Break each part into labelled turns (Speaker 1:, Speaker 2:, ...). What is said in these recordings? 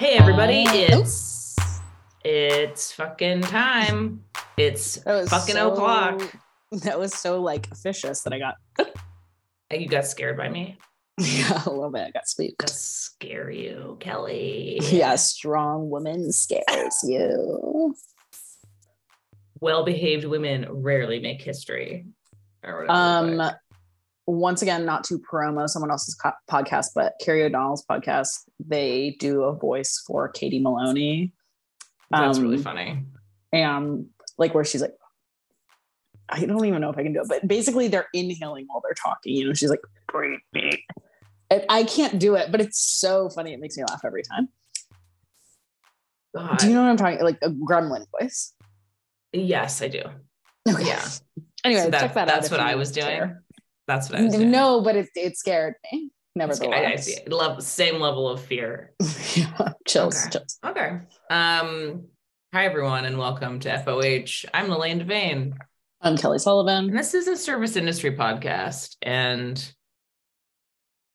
Speaker 1: Hey everybody, it's it's fucking time. It's fucking
Speaker 2: so-
Speaker 1: o'clock.
Speaker 2: That was so like officious that I got
Speaker 1: You got scared by me.
Speaker 2: yeah, a little bit. I got spooked.
Speaker 1: That scare you, Kelly.
Speaker 2: Yeah, strong woman scares you.
Speaker 1: Well-behaved women rarely make history. Or
Speaker 2: Um,
Speaker 1: but-
Speaker 2: once again, not to promo someone else's co- podcast, but Carrie O'Donnell's podcast, they do a voice for Katie Maloney.
Speaker 1: that's really
Speaker 2: um,
Speaker 1: funny.
Speaker 2: and like where she's like i don't even know if i can do it but basically they're inhaling while they're talking you know she's like i can't do it but it's so funny it makes me laugh every time
Speaker 1: God.
Speaker 2: do you know what i'm talking like a gremlin voice
Speaker 1: yes, I do.
Speaker 2: okay
Speaker 1: Yeah.
Speaker 2: anyway
Speaker 1: So that-
Speaker 2: check that out
Speaker 1: that's what I was doing.
Speaker 2: care.
Speaker 1: That's what I was doing.
Speaker 2: no but it, it scared me
Speaker 1: I, I
Speaker 2: nevertheless
Speaker 1: see. Love same level of fear.
Speaker 2: yeah, chills
Speaker 1: Okay.
Speaker 2: chills
Speaker 1: Okay. Um, hi everyone, and welcome to FOH. I'm Lillian Devane.
Speaker 2: i'm kelly Sullivan.
Speaker 1: And this is a service industry podcast, and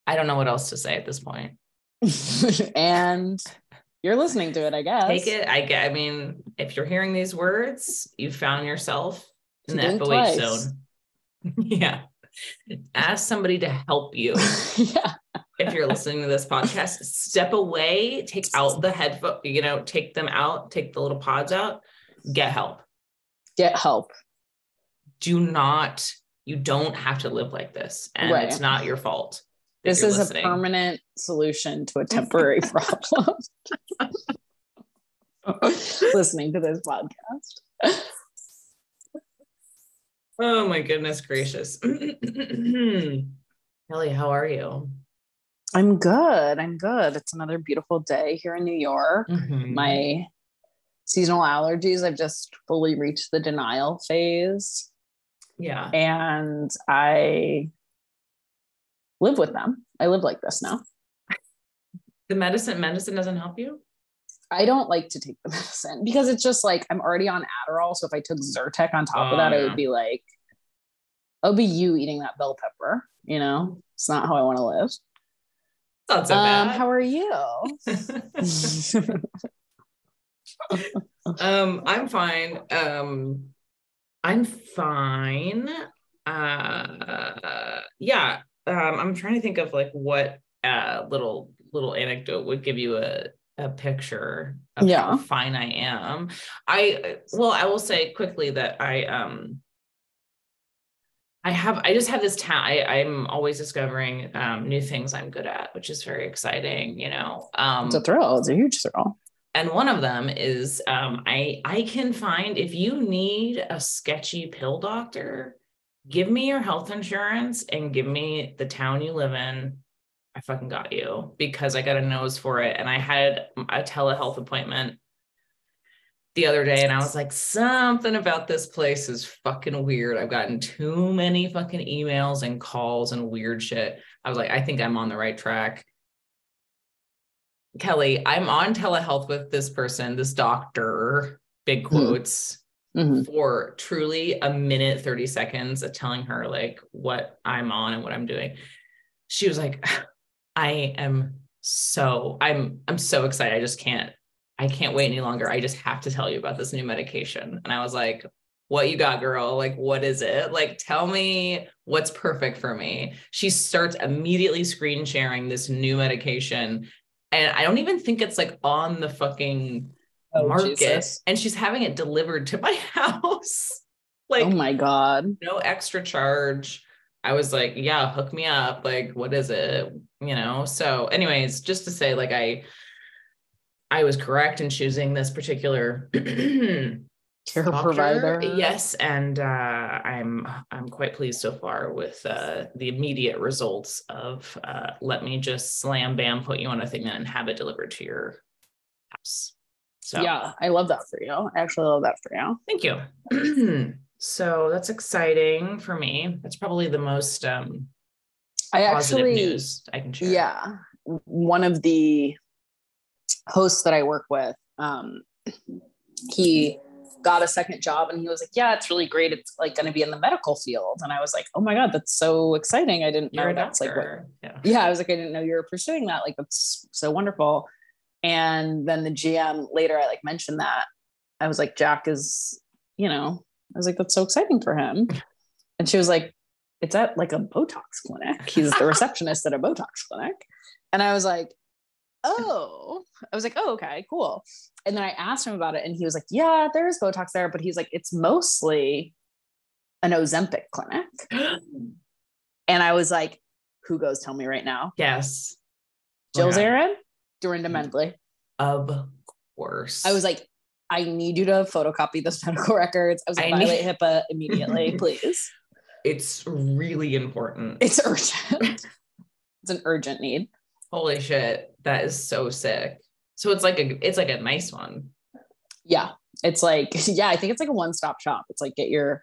Speaker 1: I don't know what else to say at this point.
Speaker 2: and you're listening to it i guess
Speaker 1: Take it. I get. I mean, if you're hearing these words, you found yourself in the FOH
Speaker 2: twice.
Speaker 1: zone. yeah. Ask somebody to help you
Speaker 2: yeah
Speaker 1: if you're listening to this podcast. Step away. Take out the headphone. You know, take them out. Take the little pods out. Get help.
Speaker 2: get help
Speaker 1: Do not. You don't have to live like this, and
Speaker 2: Right.
Speaker 1: it's not your fault.
Speaker 2: This is
Speaker 1: listening.
Speaker 2: a permanent solution to a temporary problem. Listening to this podcast.
Speaker 1: Oh my goodness gracious. Kelly, how are you?
Speaker 2: I'm good. I'm good. It's another beautiful day here in New York.
Speaker 1: Mhm.
Speaker 2: My seasonal allergies, I've just fully reached the denial phase
Speaker 1: yeah.
Speaker 2: and I live with them. I live like this now.
Speaker 1: The medicine medicine doesn't help you?
Speaker 2: I don't like to take the medicine because it's just like I'm already on Adderall. So if I took Zyrtec on top
Speaker 1: Oh,
Speaker 2: of that, it would be like, would be you eating that bell pepper. You know, it's not how I want to live.
Speaker 1: Not so
Speaker 2: um,
Speaker 1: bad.
Speaker 2: how are you?
Speaker 1: um, I'm fine. Um, I'm fine. Uh, yeah. Um, I'm trying to think of like what uh little little anecdote would give you a a picture of
Speaker 2: Yeah.
Speaker 1: how fine I am. I well, I will say quickly that I um I have I just have this talent. I, I'm always discovering um, new things I'm good at, which is very exciting, you know. Um,
Speaker 2: it's a thrill. It's a huge thrill.
Speaker 1: and one of them is um, I I can find if you need a sketchy pill doctor, give me your health insurance and give me the town you live in. I fucking got you because I got a nose for it, and I had a telehealth appointment the other day, and I was like, something about this place is fucking weird. I've gotten too many fucking emails and calls and weird shit. I was like, I think I'm on the right track. Kelly, I'm on telehealth with this person, this doctor, big quotes,
Speaker 2: Mhm.
Speaker 1: for truly a minute, 30 seconds of telling her like what I'm on and what I'm doing. She was like, I am so, I'm, I'm so excited. I just can't, I can't wait any longer. I just have to tell you about this new medication. And I was like, what you got, girl? Like, what is it? Like, tell me what's perfect for me. She starts immediately screen sharing this new medication. And I don't even think it's like on the fucking
Speaker 2: Oh,
Speaker 1: market.
Speaker 2: Jesus.
Speaker 1: And she's having it delivered to my house. Oh like,
Speaker 2: oh my God.
Speaker 1: no extra charge. I was like, yeah, hook me up. Like, what is it? You know? So, anyways, just to say, like, I I was correct in choosing this particular
Speaker 2: Care provider.
Speaker 1: Yes, and uh, I'm I'm quite pleased so far with uh, the immediate results of uh, let me just slam bam put you on a thing and have it delivered to your house. So
Speaker 2: Yeah, I love that for you. I actually love that for you.
Speaker 1: thank you. so that's exciting for me. That's probably the most um,
Speaker 2: I
Speaker 1: positive
Speaker 2: actually,
Speaker 1: news I can share.
Speaker 2: yeah, one of the hosts that I work with, um, he got a second job and he was like, Yeah, it's really great. It's like going to be in the medical field. And I was like, Oh my God, that's so exciting. I didn't know that's like what,
Speaker 1: yeah.
Speaker 2: yeah, I was like, I didn't know you were pursuing that. Like, that's so wonderful. And then the GM later, I like mentioned that. I was like, Jack is, you know, I was like, that's so exciting for him. And she was like, it's at like a Botox clinic. He's the receptionist at a Botox clinic. And I was like, oh, I was like, oh, okay, cool. And then I asked him about it and he was like, yeah, there's Botox there, but he's like, it's mostly an Ozempic clinic. and I was like, who goes tell me right now?
Speaker 1: Yes.
Speaker 2: Jill
Speaker 1: Okay.
Speaker 2: Zarin, Dorinda mm. Medley.
Speaker 1: Of course.
Speaker 2: I was like, I need you to photocopy those medical records. I was like,
Speaker 1: I need-
Speaker 2: violate HIPAA immediately, please.
Speaker 1: it's really important.
Speaker 2: It's urgent. it's an urgent need.
Speaker 1: Holy shit. That is so sick. So it's like a it's like a nice one.
Speaker 2: Yeah. It's like, yeah, I think it's like a one-stop shop. It's like get your,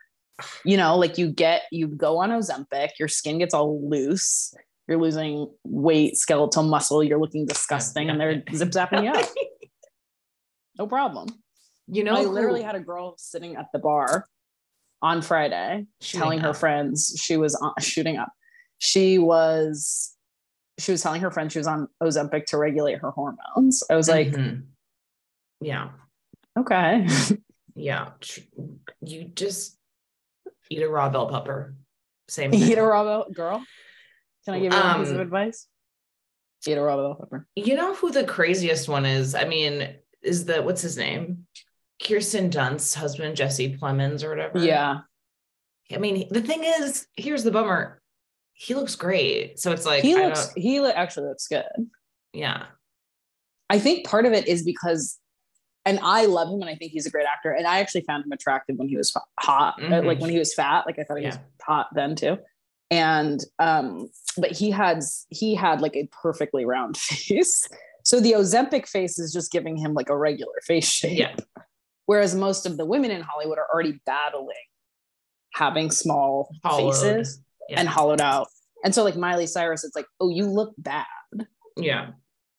Speaker 2: you know, like you get, you go on Ozempic, your skin gets all loose, you're losing weight, skeletal muscle, you're looking disgusting, and they're zip zapping you up. No problem.
Speaker 1: You know,
Speaker 2: I literally had a girl sitting at the bar on Friday
Speaker 1: Shooting
Speaker 2: telling her friends she was on, shooting up. She was she was telling her friend she was on Ozempic to regulate her hormones. I was like,
Speaker 1: Mhm. yeah,
Speaker 2: okay.
Speaker 1: yeah. You just eat a raw bell pepper. Same.
Speaker 2: Eat a raw bell girl. Can I give you one piece of
Speaker 1: Um,
Speaker 2: advice? Eat a raw bell pepper.
Speaker 1: You know who the craziest one is? I mean, is the what's his name? Kirsten Dunst's husband, Jesse Plemons, or whatever.
Speaker 2: Yeah.
Speaker 1: I mean, the thing is, here's the bummer. He looks great. So it's like,
Speaker 2: he
Speaker 1: I
Speaker 2: looks
Speaker 1: don't-
Speaker 2: he actually looks good.
Speaker 1: yeah.
Speaker 2: I think part of it is because and I love him and I think he's a great actor. And I actually found him attractive when he was hot,
Speaker 1: Mhm.
Speaker 2: like when he was fat. Like I thought he was hot then too. And um, but he had he had like a perfectly round face. So the Ozempic face is just giving him like a regular face shape.
Speaker 1: Yeah.
Speaker 2: Whereas most of the women in Hollywood are already battling having small
Speaker 1: Hollowed.
Speaker 2: faces
Speaker 1: Yeah.
Speaker 2: and hollowed out. And so like Miley Cyrus, it's like, oh, you look bad.
Speaker 1: yeah.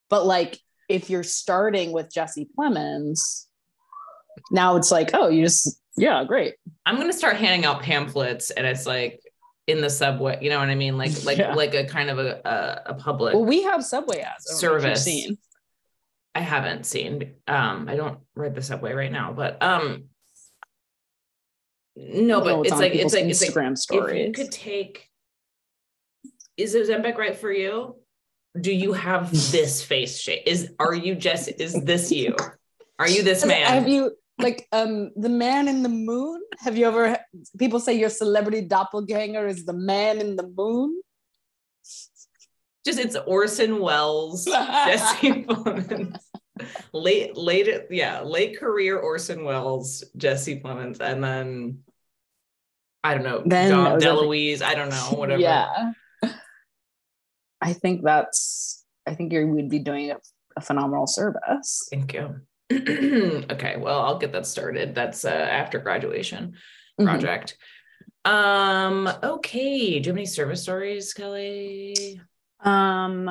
Speaker 2: But like if you're starting with Jesse Plemons, now it's like, oh, you just yeah, great.
Speaker 1: I'm gonna start handing out pamphlets and it's like in the subway, you know what I mean? Like like
Speaker 2: Yeah.
Speaker 1: like a kind of a a, public
Speaker 2: Well, we have Subway ads. I don't know if you've
Speaker 1: Service.
Speaker 2: seen.
Speaker 1: I haven't seen. Um, I don't ride the subway right now, but um no,
Speaker 2: I don't know
Speaker 1: but
Speaker 2: what's
Speaker 1: it's like it's like it's like
Speaker 2: Instagram
Speaker 1: if
Speaker 2: stories.
Speaker 1: you could take is Ozempic right for you? Do you have this face shape? Is are you just is this you? Are you this man?
Speaker 2: Have you like um the man in the moon? Have you ever people say your celebrity doppelganger is the man in the moon?
Speaker 1: just it's Orson Welles, Jesse Plemons. Late, late, yeah, late career Orson Welles, Jesse Plemons, and then I don't know,
Speaker 2: Then
Speaker 1: Dom I don't know, whatever.
Speaker 2: Yeah. I think that's I think you would be doing a, a phenomenal service.
Speaker 1: Thank you. okay, well, I'll get that started. That's uh, after graduation
Speaker 2: Mhm.
Speaker 1: project. Um, okay. Do you have any service stories, Kelly?
Speaker 2: Um,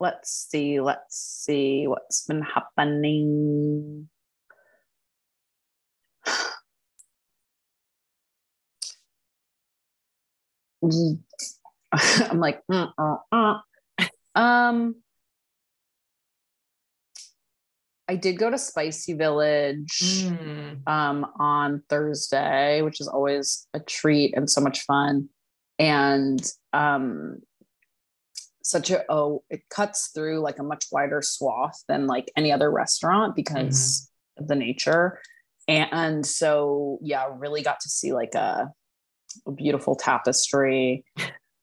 Speaker 2: let's see, let's see what's been happening. I'm like, mm, uh, uh. um, I did go to Spicy Village
Speaker 1: Mm,
Speaker 2: um, on Thursday, which is always a treat and so much fun. And um, such a oh, it cuts through like a much wider swath than like any other restaurant because of the nature. And so, yeah, really got to see like a, a beautiful tapestry,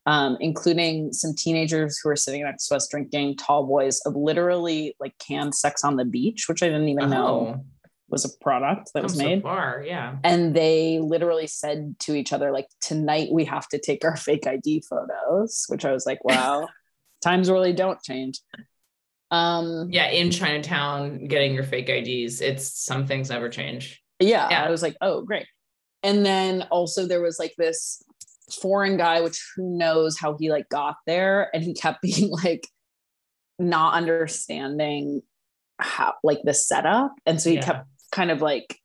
Speaker 2: um, including some teenagers who were sitting next to us drinking tall boys of literally like canned sex on the beach, which I didn't even know
Speaker 1: oh,
Speaker 2: was a product that was
Speaker 1: come so
Speaker 2: made.
Speaker 1: far, yeah.
Speaker 2: and they literally said to each other, like, tonight we have to take our fake ID photos, which I was like, wow, times really don't change. Um,
Speaker 1: Yeah, in Chinatown, getting your fake IDs, it's some things never change.
Speaker 2: yeah,
Speaker 1: Yeah.
Speaker 2: I was like, oh, great. And then also there was like this foreign guy, which who knows how he like got there, and he kept being like not understanding how like the setup, and so he
Speaker 1: Yeah.
Speaker 2: kept kind of like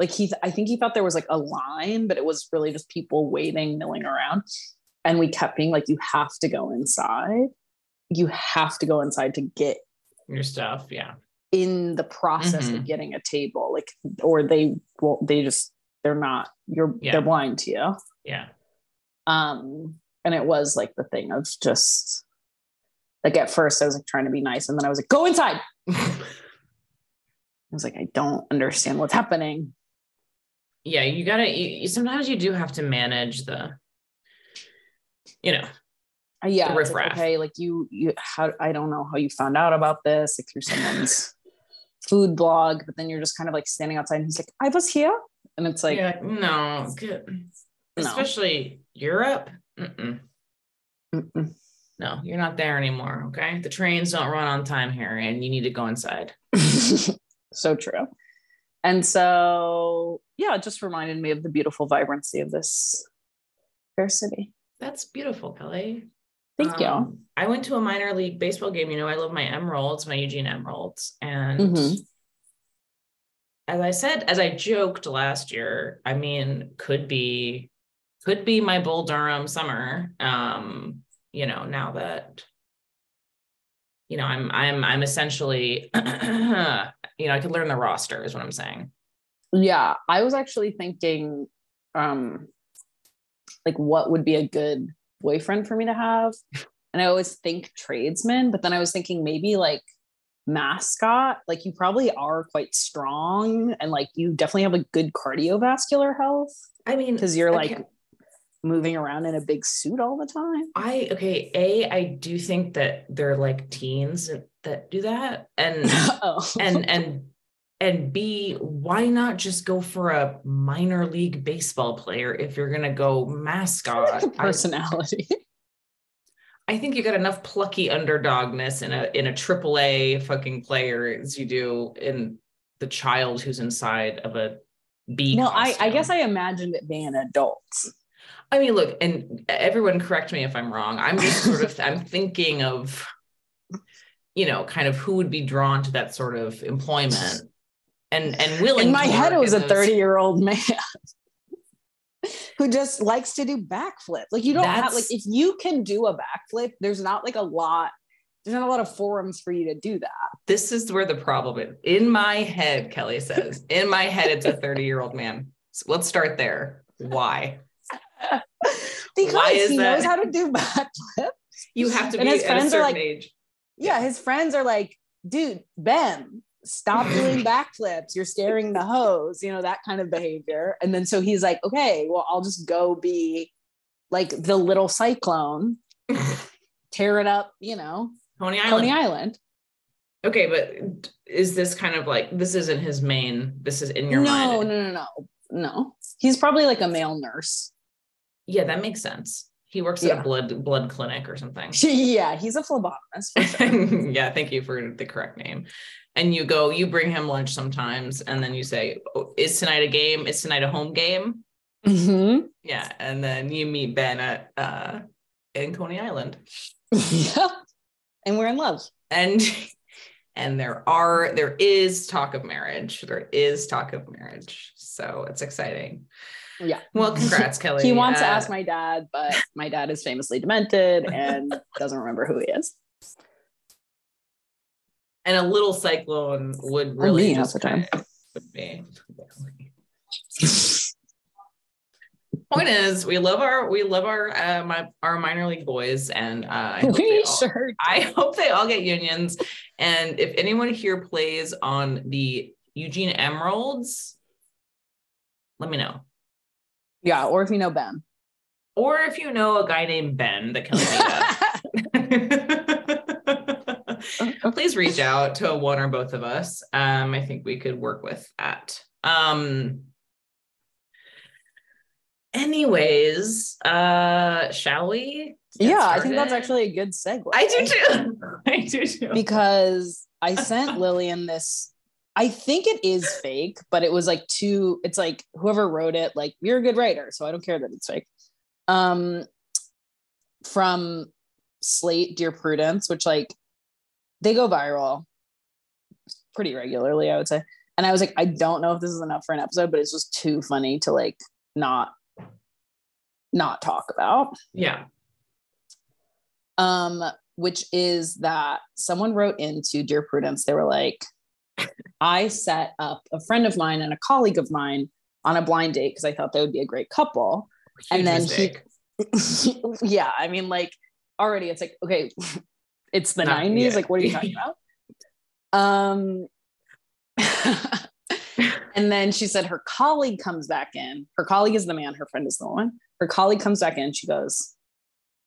Speaker 2: like he I think he thought there was like a line, but it was really just people waiting, milling around, and we kept being like, you have to go inside, you have to go inside to get
Speaker 1: Your stuff, yeah.
Speaker 2: in the process
Speaker 1: Mhm.
Speaker 2: of getting a table, like, or they well, they just they're not you're
Speaker 1: Yeah.
Speaker 2: they're blind to you.
Speaker 1: Yeah.
Speaker 2: Um, and it was like the thing of just like at first I was like trying to be nice, and then I was like, go inside. I was like, I don't understand what's happening.
Speaker 1: yeah, you gotta you, sometimes you do have to manage the you know,
Speaker 2: yeah,
Speaker 1: The
Speaker 2: it's like, okay, like you, you, how I don't know how you found out about this, like through someone's food blog, but then you're just kind of like standing outside, and he's like, I was here, and it's like,
Speaker 1: yeah, no, good.
Speaker 2: No.
Speaker 1: Especially Europe. Mm-mm.
Speaker 2: "Mm-mm."
Speaker 1: No, you're not there anymore. Okay. The trains don't run on time here and you need to go inside.
Speaker 2: so true. And so, yeah, it just reminded me of the beautiful vibrancy of this fair city.
Speaker 1: That's beautiful, Kelly.
Speaker 2: Thank you.
Speaker 1: Um, I went to a minor league baseball game. You know, I love my Emeralds, my Eugene Emeralds. And
Speaker 2: Mhm.
Speaker 1: as I said, as I joked last year, I mean, could be could be my Bull Durham summer. Um, you know, now that you know, I'm I'm I'm essentially you know, I could learn the roster is what I'm saying.
Speaker 2: Yeah, I was actually thinking, um, like what would be a good boyfriend for me to have, and I always think tradesman, but then I was thinking maybe like mascot. Like you probably are quite strong, and like you definitely have a good cardiovascular health
Speaker 1: I mean,
Speaker 2: because you're like
Speaker 1: can't-
Speaker 2: moving around in a big suit all the time.
Speaker 1: I okay, A, I do think that they're like teens that, that do that. And
Speaker 2: oh,
Speaker 1: and and and B, why not just go for a minor league baseball player if you're gonna go mascot?
Speaker 2: personality.
Speaker 1: I think you got enough plucky underdogness in a in a triple A fucking player as you do in the child who's inside of a B.
Speaker 2: well, I, I guess I imagined it being adults.
Speaker 1: I mean, look, and everyone correct me if I'm wrong. I'm just sort of I'm thinking of, you know, kind of who would be drawn to that sort of employment and and willing.
Speaker 2: in my head it was a 30 year old man who just likes to do backflip like you don't have like if you can do a backflip there's not like a lot there's not a lot of forums for you to do that
Speaker 1: This is where the problem is. In my head, Kelly says, in my head, it's a 30 year old man. So let's start there. Why?
Speaker 2: because
Speaker 1: is
Speaker 2: he
Speaker 1: that?
Speaker 2: knows how to do backflip
Speaker 1: You have to
Speaker 2: And
Speaker 1: be
Speaker 2: his friends are
Speaker 1: certain
Speaker 2: like-
Speaker 1: age.
Speaker 2: yeah his friends are like dude ben stop doing backflips you're scaring the hose you know that kind of behavior and then so he's like okay well i'll just go be like the little cyclone tear it up you know
Speaker 1: Coney Island.
Speaker 2: coney island
Speaker 1: Okay, but is this kind of like this isn't his main? This is in your
Speaker 2: no,
Speaker 1: mind.
Speaker 2: no, no, no, no. He's probably like a male nurse.
Speaker 1: Yeah, that makes sense. He works at
Speaker 2: Yeah.
Speaker 1: a blood blood clinic or something.
Speaker 2: yeah, he's a phlebotomist for sure.
Speaker 1: yeah, thank you for the correct name. And you go, you bring him lunch sometimes, and then you say, oh, "Is tonight a game? Is tonight a home game?"
Speaker 2: Mhm.
Speaker 1: Yeah, and then you meet Ben at uh, in Coney Island,
Speaker 2: yeah, and we're in love.
Speaker 1: and and there are there is talk of marriage. There is talk of marriage, so it's exciting.
Speaker 2: Yeah.
Speaker 1: Well, congrats, Kelly.
Speaker 2: He wants to
Speaker 1: Uh,
Speaker 2: ask my dad, but my dad is famously demented and doesn't remember who he is.
Speaker 1: And a little cyclone would really
Speaker 2: me half the time.
Speaker 1: would be. Point is, we love our we love our uh, my our minor league boys, and uh, I hope all,
Speaker 2: sure.
Speaker 1: I hope they all get unions. And if anyone here plays on the Eugene Emeralds, let me know.
Speaker 2: Yeah, or if you know Ben.
Speaker 1: Or if you know a guy named Ben that can. please reach out to one or both of us. Um, I think we could work with that. Um, anyways, uh, shall we?
Speaker 2: yeah, I think that's actually a good segue.
Speaker 1: I do too. I do too.
Speaker 2: because I sent Lillian this. I think it is fake, but it was like two. It's like whoever wrote it, like you're a good writer, so I don't care that it's fake. Um, from Slate, Dear Prudence, which like they go viral pretty regularly, I would say. And I was like, I don't know if this is enough for an episode, but it's just too funny to like not not talk about
Speaker 1: yeah.
Speaker 2: um, which is that someone wrote into Dear Prudence, they were like, I set up a friend of mine and a colleague of mine on a blind date because I thought they would be a great couple.
Speaker 1: Huge
Speaker 2: and then
Speaker 1: mistake.
Speaker 2: he, yeah, I mean, like already it's like, okay, it's the
Speaker 1: Not-
Speaker 2: 90s.
Speaker 1: yeah.
Speaker 2: Like, what are you talking about? Um, and then she said her colleague comes back in. Her colleague is the man, her friend is the woman. Her colleague comes back in. She goes,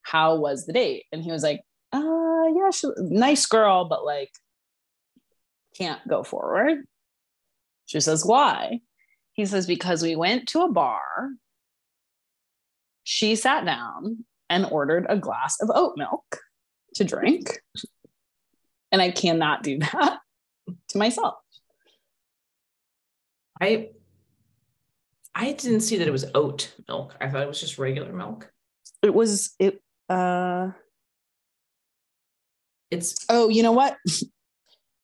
Speaker 2: How was the date? And he was like, Uh, yeah, she, nice girl, but like, can't go forward. She says, Why? He says, Because we went to a bar. She sat down and ordered a glass of oat milk to drink. And I cannot do that to myself.
Speaker 1: I I didn't see that it was oat milk. I thought it was just regular milk.
Speaker 2: It was, it, uh,
Speaker 1: It's
Speaker 2: oh, you know what?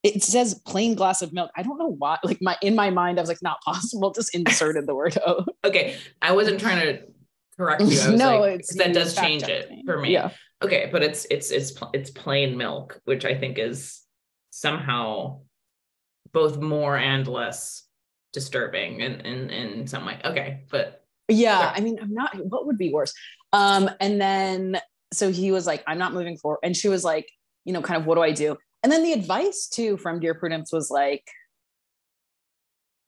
Speaker 2: It says plain glass of milk. I don't know why. Like my in my mind, I was like, not possible. Just inserted the word oat.
Speaker 1: okay. I wasn't trying to correct you. I was
Speaker 2: No,
Speaker 1: like,
Speaker 2: it's-
Speaker 1: that does change it for me.
Speaker 2: Yeah.
Speaker 1: Okay, but it's it's it's it's plain milk, which I think is somehow both more and less disturbing in in in some way. Okay, but
Speaker 2: Yeah,
Speaker 1: Yeah.
Speaker 2: I mean, I'm not. What would be worse? Um, and then so he was like, "I'm not moving forward," and she was like, "You know, kind of, what do I do?" And then the advice too from Dear Prudence was like,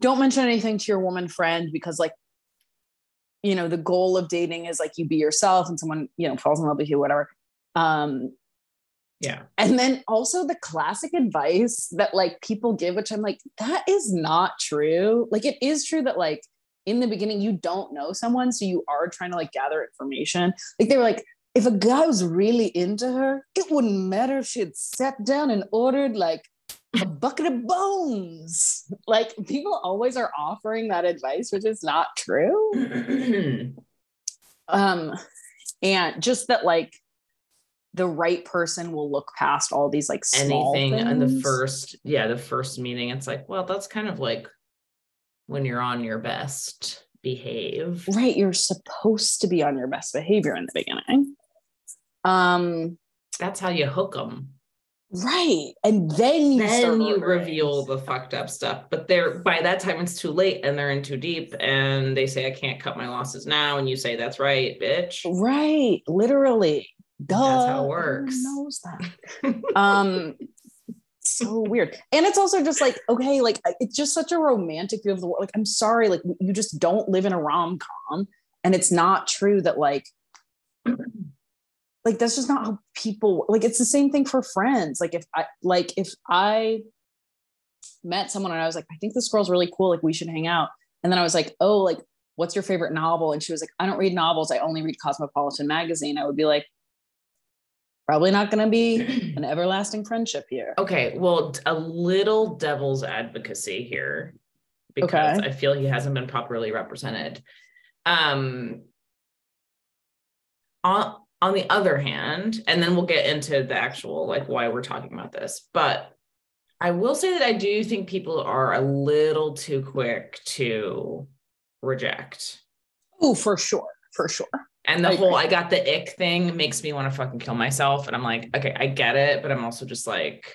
Speaker 2: "Don't mention anything to your woman friend because, like, you know, the goal of dating is like you be yourself, and someone you know falls in love with you, whatever." Um,
Speaker 1: yeah,
Speaker 2: and then also the classic advice that like people give, which I'm like, that is not true. Like it is true that like in the beginning you don't know someone, so you are trying to like gather information. Like they were like, if a guy was really into her, it wouldn't matter if she had sat down and ordered like a bucket of bones. Like people always are offering that advice, which is not true um and just that like the right person will look past all these like small
Speaker 1: anything in the first yeah the first meeting. It's like, well, that's kind of like when you're on your best behave.
Speaker 2: right you're supposed to be on your best behavior in the beginning um
Speaker 1: That's how you hook them.
Speaker 2: right and then you
Speaker 1: then you reveal the fucked up stuff but they're by that time it's too late and they're in too deep and they say i can't cut my losses now and you say that's right bitch
Speaker 2: right literally Duh.
Speaker 1: That's how it
Speaker 2: Everyone
Speaker 1: works.
Speaker 2: knows that. Um so weird. And it's also just like okay like it's just such a romantic view of the world like i'm sorry like you just don't live in a rom-com and it's not true that like like that's just not how people like it's the same thing for friends. Like if i like if i met someone and i was like i think this girl's really cool like we should hang out. And then i was like oh like what's your favorite novel? And she was like i don't read novels i only read cosmopolitan magazine. I would be like probably not going to be an everlasting friendship here.
Speaker 1: Okay well a little devil's advocacy here because
Speaker 2: Okay.
Speaker 1: i feel he hasn't been properly represented. Um on on the other hand and then we'll get into the actual like why we're talking about this but i will say that i do think people are a little too quick to reject.
Speaker 2: Oh for sure for sure
Speaker 1: and the
Speaker 2: I
Speaker 1: whole
Speaker 2: agree.
Speaker 1: i got the ick thing makes me want to fucking kill myself and i'm like okay i get it but i'm also just like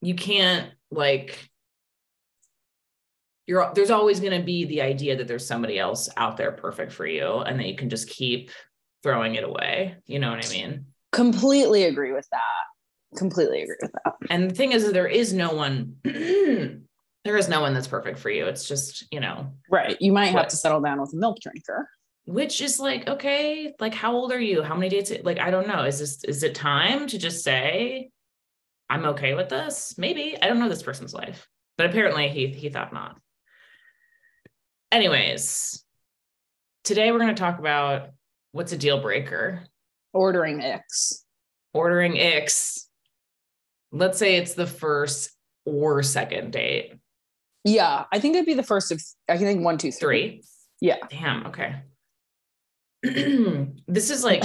Speaker 1: you can't like you're there's always going to be the idea that there's somebody else out there perfect for you and that you can just keep throwing it away you know what i mean?
Speaker 2: Completely agree with that. Completely agree with that.
Speaker 1: And the thing is that there is no one there is no one that's perfect for you. It's just you know.
Speaker 2: Right. You might have to settle down with a milk drinker
Speaker 1: which is like okay like how old are you? How many dates like i don't know. Is this is it time to just say i'm okay with this maybe. I don't know this person's life but apparently he he thought not. Anyways today we're going to talk about what's a deal breaker.
Speaker 2: Ordering X.
Speaker 1: ordering x. Let's say it's the first or second date.
Speaker 2: Yeah, I think it'd be the first of I think one, two, three.
Speaker 1: three?
Speaker 2: Yeah.
Speaker 1: damn okay this is like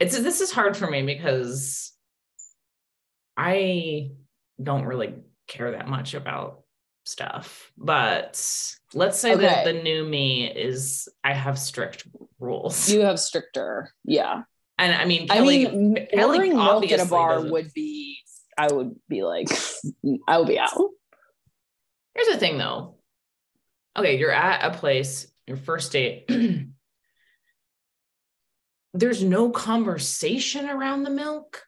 Speaker 1: it's this is hard for me because I don't really care that much about stuff. But let's say that the new me is I have strict rules.
Speaker 2: You have stricter. Yeah.
Speaker 1: and I mean
Speaker 2: I mean,
Speaker 1: Kelly
Speaker 2: ordering milk at a bar
Speaker 1: doesn't-
Speaker 2: would be I would be like, I would be out.
Speaker 1: Here's the thing though. Okay, you're at a place, your first date. There's no conversation around the milk.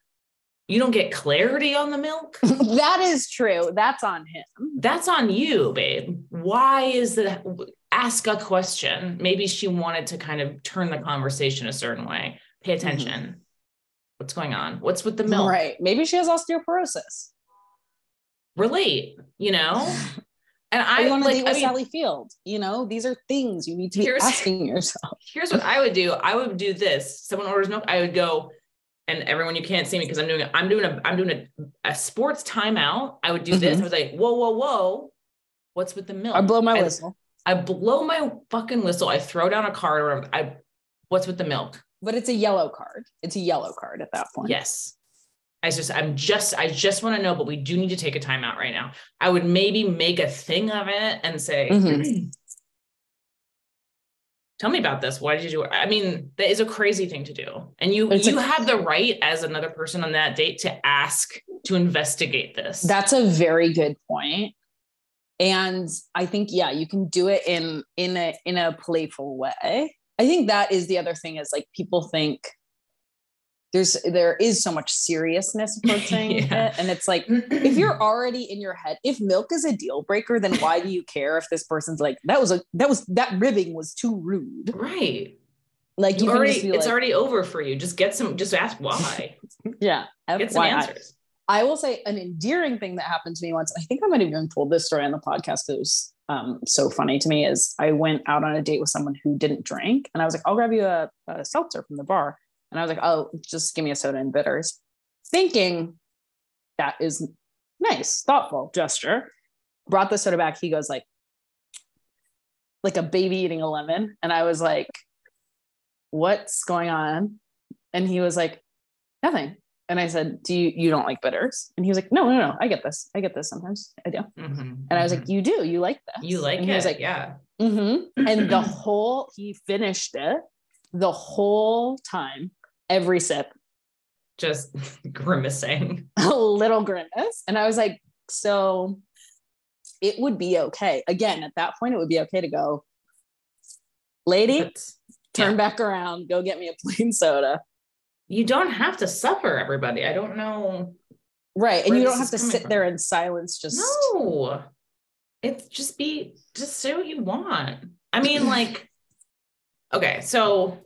Speaker 1: You don't get clarity on the milk.
Speaker 2: that is true. That's on him.
Speaker 1: That's on you, babe. Why is that? Ask a question. Maybe she wanted to kind of turn the conversation a certain way. Pay attention. Mm-hmm. What's going on? What's with the milk?
Speaker 2: Right. Maybe she has osteoporosis.
Speaker 1: Relate, you know?
Speaker 2: And I want to like, date with I mean, Sally Field. You know, these are things you need to be asking yourself.
Speaker 1: Here's what I would do. I would do this. Someone orders milk. I would go, and everyone you can't see me because I'm doing I'm doing a I'm doing a, a sports timeout. I would do mm-hmm. this. I was like, whoa, whoa, whoa. What's with the milk?
Speaker 2: I blow my I, whistle.
Speaker 1: I blow my fucking whistle. I throw down a card or I what's with the milk?
Speaker 2: But it's a yellow card. It's a yellow card at that point.
Speaker 1: Yes. I just I'm just I just want to know, but we do need to take a timeout right now. I would maybe make a thing of it and say, mm-hmm. tell me about this. Why did you do it? I mean, that is a crazy thing to do. And you it's you a, have the right as another person on that date to ask to investigate this.
Speaker 2: That's a very good point. And I think, yeah, you can do it in in a in a playful way. I think that is the other thing is like people think there's there is so much seriousness approaching yeah. it and it's like if you're already in your head if milk is a deal breaker then why do you care if this person's like that was a that was that ribbing was too rude
Speaker 1: right like you, already it's like, already over for you just get some just ask why
Speaker 2: yeah
Speaker 1: get some answers
Speaker 2: I will say an endearing thing that happened to me once. I think I might have even told this story on the podcast. It was um, so funny to me. Is I went out on a date with someone who didn't drink, and I was like, "I'll grab you a, a seltzer from the bar." And I was like, oh, just give me a soda and bitters, thinking that is nice, thoughtful gesture. Brought the soda back. He goes like, like a baby eating a lemon. And I was like, what's going on? And he was like, nothing. And I said, do you, you don't like bitters? And he was like, no, no, no, I get this. I get this sometimes. I do. Mm-hmm, and I was like, mm-hmm. you do, you like this.
Speaker 1: You like
Speaker 2: and
Speaker 1: it.
Speaker 2: He was like,
Speaker 1: yeah.
Speaker 2: Mm-hmm. And the whole, he finished it the whole time every sip.
Speaker 1: Just grimacing.
Speaker 2: A little grimace. And I was like, so it would be okay. Again, at that point, it would be okay to go, lady, but, turn yeah. back around, go get me a plain soda.
Speaker 1: You don't have to suffer, everybody. I don't know.
Speaker 2: Right. And you don't have to sit from. there in silence. Just
Speaker 1: no. It's just be, just say what you want. I mean, like, okay, so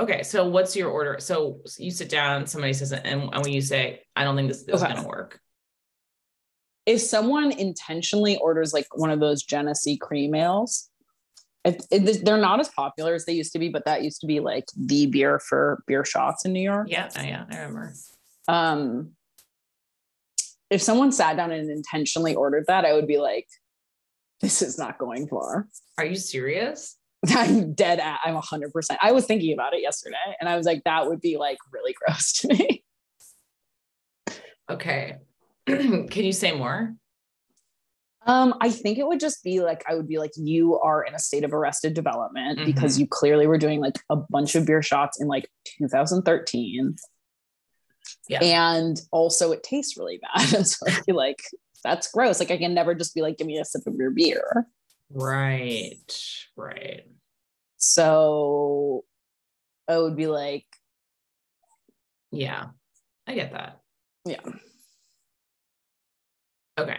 Speaker 1: okay so what's your order? So you sit down somebody says and, and when you say i don't think this, this okay. is going to work.
Speaker 2: If someone intentionally orders like one of those genesee cream ales it, it, they're not as popular as they used to be but that used to be like the beer for beer shots in new york.
Speaker 1: Yeah oh, yeah i remember.
Speaker 2: Um if someone sat down and intentionally ordered that i would be like this is not going far.
Speaker 1: Are you serious
Speaker 2: I'm dead at. I'm 100%. I was thinking about it yesterday and I was like, that would be like really gross to me.
Speaker 1: Okay. Can you say more?
Speaker 2: Um, I think it would just be like, I would be like, you are in a state of arrested development mm-hmm. because you clearly were doing like a bunch of beer shots in like 2013. Yeah. And also it tastes really bad. And so I'd be like, that's gross. Like I can never just be like, give me a sip of your beer.
Speaker 1: Right. Right.
Speaker 2: So it would be like,
Speaker 1: yeah, I get that.
Speaker 2: Yeah.
Speaker 1: Okay.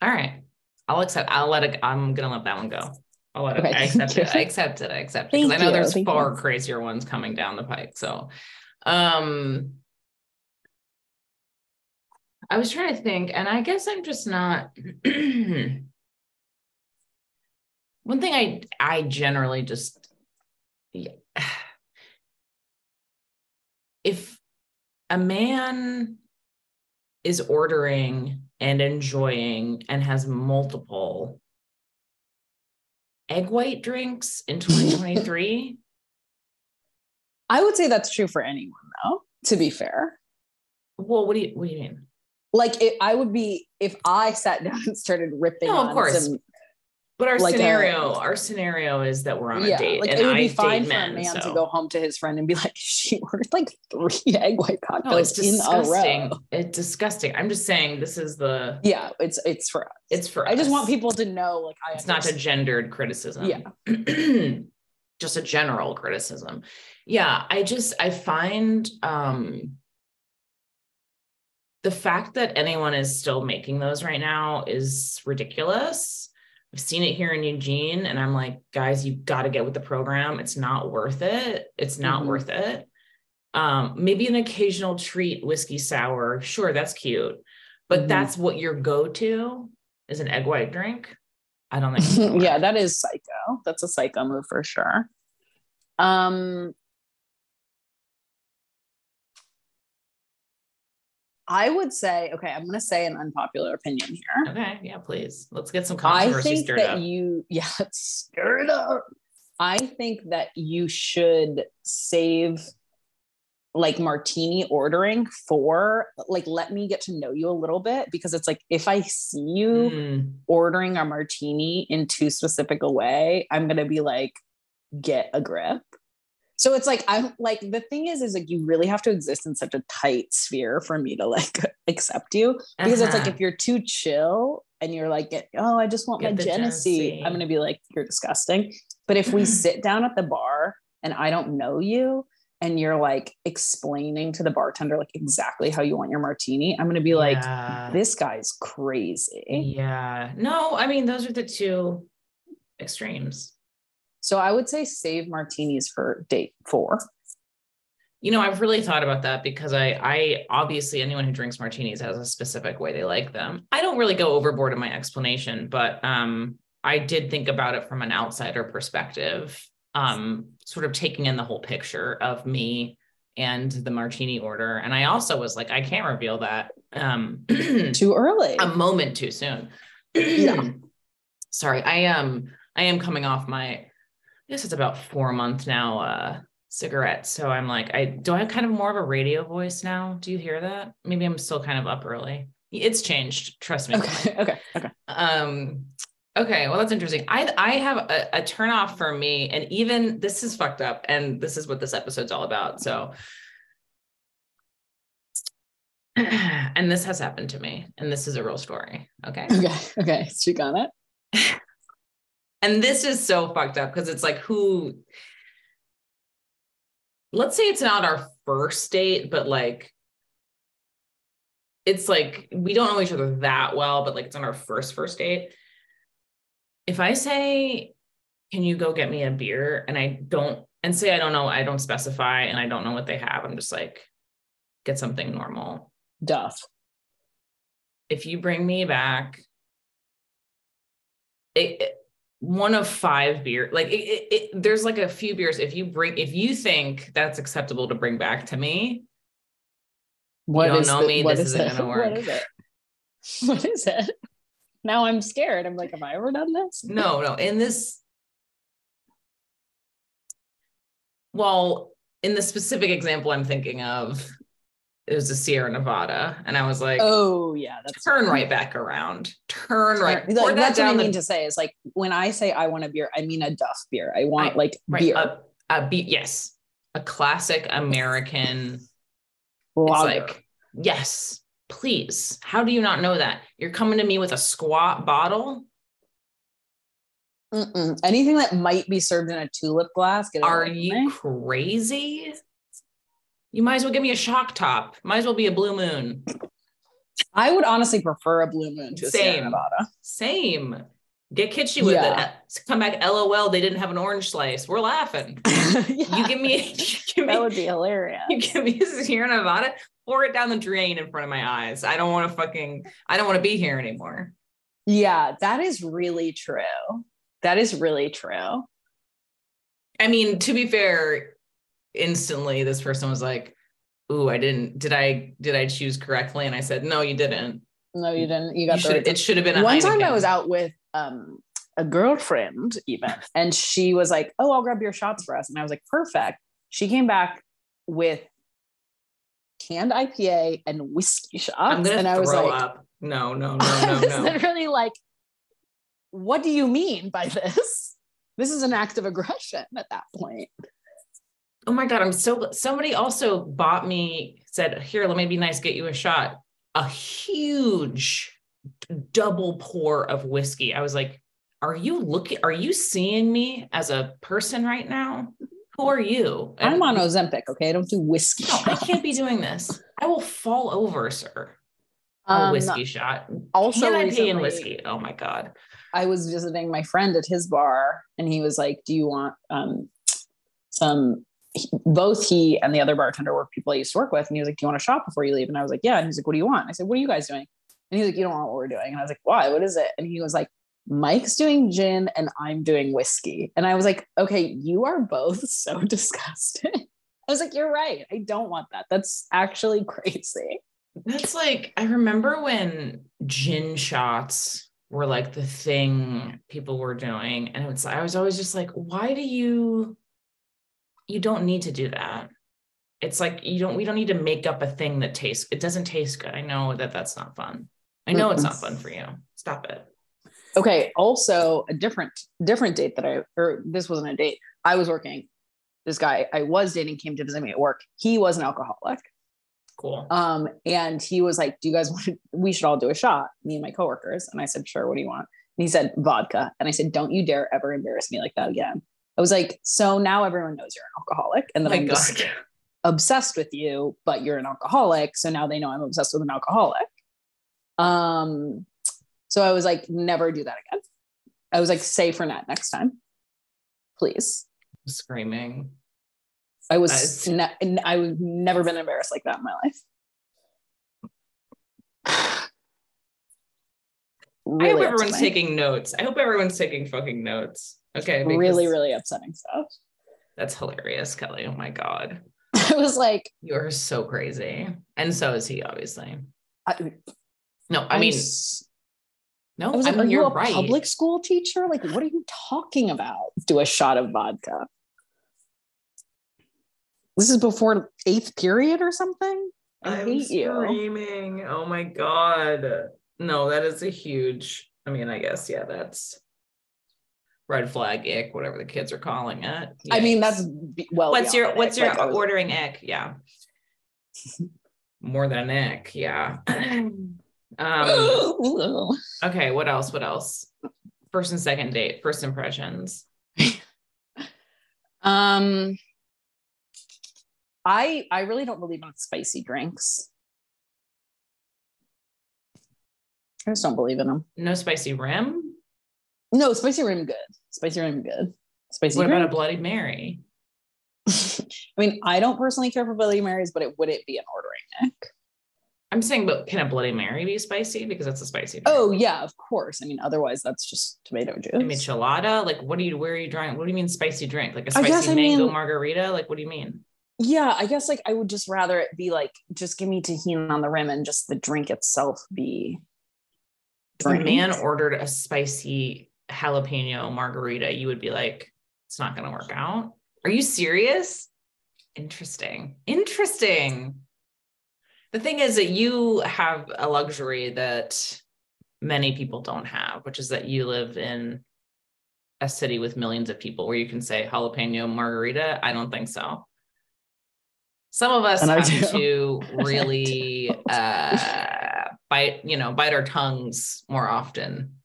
Speaker 1: All right. I'll accept. I'll let it. I'm gonna let that one go. I'll let okay, it. I accept it. I accept it. I accept it because I know you. there's thank far you. crazier ones coming down the pike. So, um, I was trying to think, and I guess I'm just not. one thing I I generally just if a man is ordering and enjoying and has multiple egg white drinks in 2023
Speaker 2: I would say that's true for anyone though to be fair.
Speaker 1: Well what do you what do you mean?
Speaker 2: Like it, I would be if I sat down and started ripping
Speaker 1: no, of course.
Speaker 2: Some,
Speaker 1: But our
Speaker 2: Like a-
Speaker 1: scenario, our scenario is that we're on a
Speaker 2: yeah,
Speaker 1: date,
Speaker 2: like
Speaker 1: and
Speaker 2: it would
Speaker 1: I
Speaker 2: be
Speaker 1: date
Speaker 2: fine for
Speaker 1: men.
Speaker 2: a man
Speaker 1: so.
Speaker 2: to go home to his friend and be like, she ordered like three egg white
Speaker 1: No,
Speaker 2: cocktails
Speaker 1: it's
Speaker 2: in a
Speaker 1: disgusting.
Speaker 2: row.
Speaker 1: It's disgusting. I'm just saying this is the.
Speaker 2: Yeah, it's it's for us.
Speaker 1: It's for.
Speaker 2: I just want people to know, like, I
Speaker 1: It's not a gendered criticism.
Speaker 2: Yeah.
Speaker 1: just a general criticism. Yeah, I just I find um the fact that anyone is still making those right now is ridiculous. I've seen it here in Eugene and I'm like, guys, you got to get with the program. It's not worth it. It's not
Speaker 2: Mhm.
Speaker 1: worth it. Um, maybe an occasional treat, whiskey sour. Sure, that's cute. But
Speaker 2: Mhm.
Speaker 1: that's what your go-to is an egg white drink. I don't think.
Speaker 2: yeah, that is psycho. That's a psycho move for sure. Um I would say, okay, I'm gonna say an unpopular opinion here.
Speaker 1: Okay, yeah, please. Let's get some controversy I
Speaker 2: think
Speaker 1: stirred
Speaker 2: that
Speaker 1: up.
Speaker 2: you, yeah, stir it up. I think that you should save like martini ordering for like let me get to know you a little bit because it's like if I see you
Speaker 1: Mm,
Speaker 2: ordering a martini in too specific a way, I'm gonna be like, get a grip. So it's like I'm like the thing is is like you really have to exist in such a tight sphere for me to like accept you because it's like
Speaker 1: uh-huh.
Speaker 2: if you're too chill and you're like oh I just want
Speaker 1: Get
Speaker 2: my Genesee,
Speaker 1: Genesee.
Speaker 2: I'm gonna be like you're disgusting. But if we sit down at the bar and I don't know you and you're like explaining to the bartender like exactly how you want your martini, I'm gonna be like this guy's crazy.
Speaker 1: yeah. No, I mean those are the two extremes.
Speaker 2: So I would say save martinis for date four.
Speaker 1: You know, I've really thought about that because I I obviously anyone who drinks martinis has a specific way they like them. I don't really go overboard in my explanation, but um I did think about it from an outsider perspective, um sort of taking in the whole picture of me and the martini order. And I also was like I can't reveal that um
Speaker 2: Too early.
Speaker 1: a moment too soon.
Speaker 2: Yeah.
Speaker 1: Sorry, I am I am coming off my I guess it's about four months now uh cigarette. So I'm like, I do I have kind of more of a radio voice now? Do you hear that? Maybe I'm still kind of up early. It's changed, trust me.
Speaker 2: okay. Okay. Okay.
Speaker 1: Um okay, well that's interesting. I I have a, a turn off for me, and even this is fucked up, and this is what this episode's all about. So and this has happened to me, and this is a real story. Okay.
Speaker 2: Okay. Okay. She got it.
Speaker 1: And this is so fucked up because it's like who let's say it's not our first date, but like it's like we don't know each other that well, but like it's on our first first date. If I say, Can you go get me a beer? And I don't and say I don't know, I don't specify and I don't know what they have. I'm just like, get something normal.
Speaker 2: Duff.
Speaker 1: if you bring me back it, it- one of five beer like it, it, it- there's like a few beers if you bring if you think that's acceptable to bring back to me
Speaker 2: What
Speaker 1: don't
Speaker 2: is
Speaker 1: know
Speaker 2: the-
Speaker 1: me,
Speaker 2: what
Speaker 1: this
Speaker 2: is
Speaker 1: isn't
Speaker 2: it?
Speaker 1: gonna work.
Speaker 2: What is it? What is it? Now I'm scared. I'm like, have I ever done this?
Speaker 1: no no in this well in the specific example i'm thinking of it was a sierra nevada and i was like
Speaker 2: Oh yeah, that's
Speaker 1: turn right back around turn right
Speaker 2: Like,
Speaker 1: that
Speaker 2: that's what I mean
Speaker 1: the
Speaker 2: to say is like when I say I want a beer, I mean a Duff beer. I want
Speaker 1: Right,
Speaker 2: like
Speaker 1: right
Speaker 2: beer.
Speaker 1: a, a be- yes a classic american
Speaker 2: lager.
Speaker 1: It's like, yes, please. How do you not know that? You're coming to me with a squat bottle.
Speaker 2: Mm-mm. anything that might be served in a tulip glass.
Speaker 1: Are you crazy? You might as well give me a shock top. Might as well be a blue moon.
Speaker 2: I would honestly prefer a blue moon to a Sierra
Speaker 1: Same.
Speaker 2: Nevada.
Speaker 1: Same. Get kitschy with
Speaker 2: Yeah.
Speaker 1: it. Come back, LOL. They didn't have an orange slice. We're laughing.
Speaker 2: Yeah,
Speaker 1: You give me, you give
Speaker 2: that
Speaker 1: me,
Speaker 2: would be hilarious.
Speaker 1: you give me a Sierra Nevada. Pour it down the drain in front of my eyes. I don't want to fucking. I don't want to be here anymore.
Speaker 2: Yeah, that is really true. That is really true.
Speaker 1: I mean, to be fair, instantly this person was like, "Ooh, I didn't. Did I? Did I choose correctly?" And I said, "No, you didn't.
Speaker 2: No, you didn't. You
Speaker 1: You
Speaker 2: got the
Speaker 1: should.
Speaker 2: right
Speaker 1: It should have been a
Speaker 2: one time I was out with um a girlfriend even and she was like oh i'll grab your shots for us and i was like perfect she came back with canned ipa and whiskey shots and i was like
Speaker 1: up. No, no, no,
Speaker 2: I
Speaker 1: no,
Speaker 2: was
Speaker 1: no.
Speaker 2: literally like what do you mean by this? This is an act of aggression at that point.
Speaker 1: Oh my God. I'm so, somebody also bought me, said, Here, let me be nice, get you a shot. A huge double pour of whiskey. I was like, Are you looking, are you seeing me as a person right now? Who are you?
Speaker 2: I'm on Ozempic, okay? I don't do whiskey.
Speaker 1: No, I can't be doing this. I will fall over, sir. A
Speaker 2: Um,
Speaker 1: whiskey shot.
Speaker 2: Also,
Speaker 1: Can I pay in whiskey? Oh my God.
Speaker 2: I was visiting my friend at his bar, and he was like, "Do you want um, some?" He- Both he and the other bartender were people I used to work with, and he was like, "Do you want a shot before you leave?" And I was like, "Yeah." And he's like, "What do you want?" I said, "What are you guys doing?" And he's like, "You don't want what we're doing." And I was like, "Why? What is it?" And he was like, "Mike's doing gin, and I'm doing whiskey." And I was like, "Okay, you are both so disgusting." I was like, "You're right. I don't want that. That's actually crazy."
Speaker 1: That's like, I remember when gin shots were like the thing people were doing. And it's, I was always just like, why do you, you don't need to do that. It's like, you don't, we don't need to make up a thing that tastes, it doesn't taste good. I know that that's not fun. I know it's not fun for you. Stop it.
Speaker 2: Okay. Also, a different different date that I or this wasn't a date. I was working. This guy I was dating came to visit me at work. He was an alcoholic.
Speaker 1: Cool.
Speaker 2: Um, and he was like, "Do you guys want? To, we should all do a shot." Me and my coworkers. And I said, "Sure. What do you want?" And he said, "Vodka." And I said, "Don't you dare ever embarrass me like that again." I was like, "So now everyone knows you're an alcoholic, and that
Speaker 1: my
Speaker 2: I'm
Speaker 1: God.
Speaker 2: just obsessed with you, but you're an alcoholic. So now they know I'm obsessed with an alcoholic." Um, so I was like, "Never do that again." I was like, "Say Fernet next time, please."
Speaker 1: Screaming.
Speaker 2: I was
Speaker 1: Nice.
Speaker 2: ne- I've never been embarrassed like that in my life.
Speaker 1: I hope everyone's taking notes. I hope everyone's taking fucking notes. Okay.
Speaker 2: really, really upsetting stuff.
Speaker 1: That's hilarious, Kelly. Oh my God.
Speaker 2: I was like,
Speaker 1: You're so crazy. And so is he, obviously.
Speaker 2: I,
Speaker 1: No, I
Speaker 2: I'm
Speaker 1: mean, no,
Speaker 2: I was
Speaker 1: I mean,
Speaker 2: are you
Speaker 1: you're
Speaker 2: a
Speaker 1: right.
Speaker 2: public school teacher? Like, what are you talking about? Do a shot of vodka. This is before eighth period or something. I
Speaker 1: I'm
Speaker 2: hate you.
Speaker 1: screaming. Oh my God. No, that is a huge, I mean, I guess, yeah, that's red flag ick, whatever the kids are calling it.
Speaker 2: I mean, that's well.
Speaker 1: what's your what's your
Speaker 2: Like,
Speaker 1: ordering ick? Yeah. More than an ick, yeah. um okay, what else? What else? First and second date, first impressions.
Speaker 2: Um, I I really don't believe in spicy drinks. I just don't believe in them.
Speaker 1: No spicy rim.
Speaker 2: No, spicy rim good. Spicy rim good. Spicy
Speaker 1: What about a bloody mary?
Speaker 2: I mean, I don't personally care for Bloody Marys, but it would it be an ordering?
Speaker 1: I'm saying, but can a bloody mary be spicy? Because that's a spicy. drink.
Speaker 2: Oh yeah, of course. I mean, otherwise that's just tomato juice.
Speaker 1: A michelada? Like, what do you? Where are you drawing? What do you mean spicy drink? Like a spicy
Speaker 2: guess I
Speaker 1: mango
Speaker 2: mean-
Speaker 1: margarita? Like, what do you mean?
Speaker 2: yeah, I guess like I would just rather it be like just give me Tajín on the rim and just the drink itself be.
Speaker 1: If a man ordered a spicy jalapeno margarita, you would be like, it's not going to work out. Are you serious? Interesting. Interesting. The thing is that you have a luxury that many people don't have, which is that you live in a city with millions of people where you can say jalapeno margarita. I don't think so. Some of us have
Speaker 2: do.
Speaker 1: to really uh, bite, you know, bite our tongues more often.